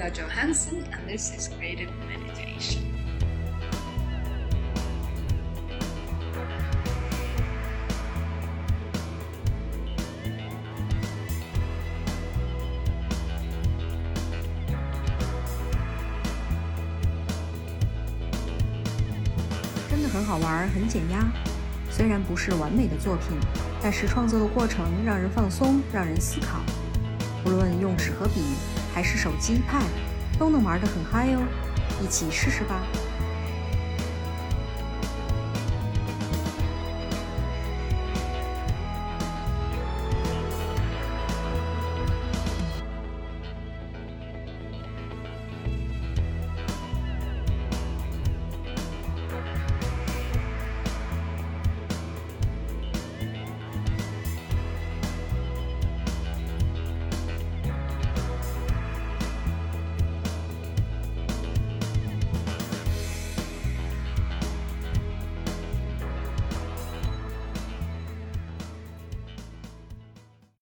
Camilla Johansson, and this is Creative Meditation. “真的很好玩，很减压。虽然不是完美的作品，但是创作的过程让人放松，让人思考。无论用纸和笔，还是手机、Pad，都能玩得很嗨哦！一起试试吧。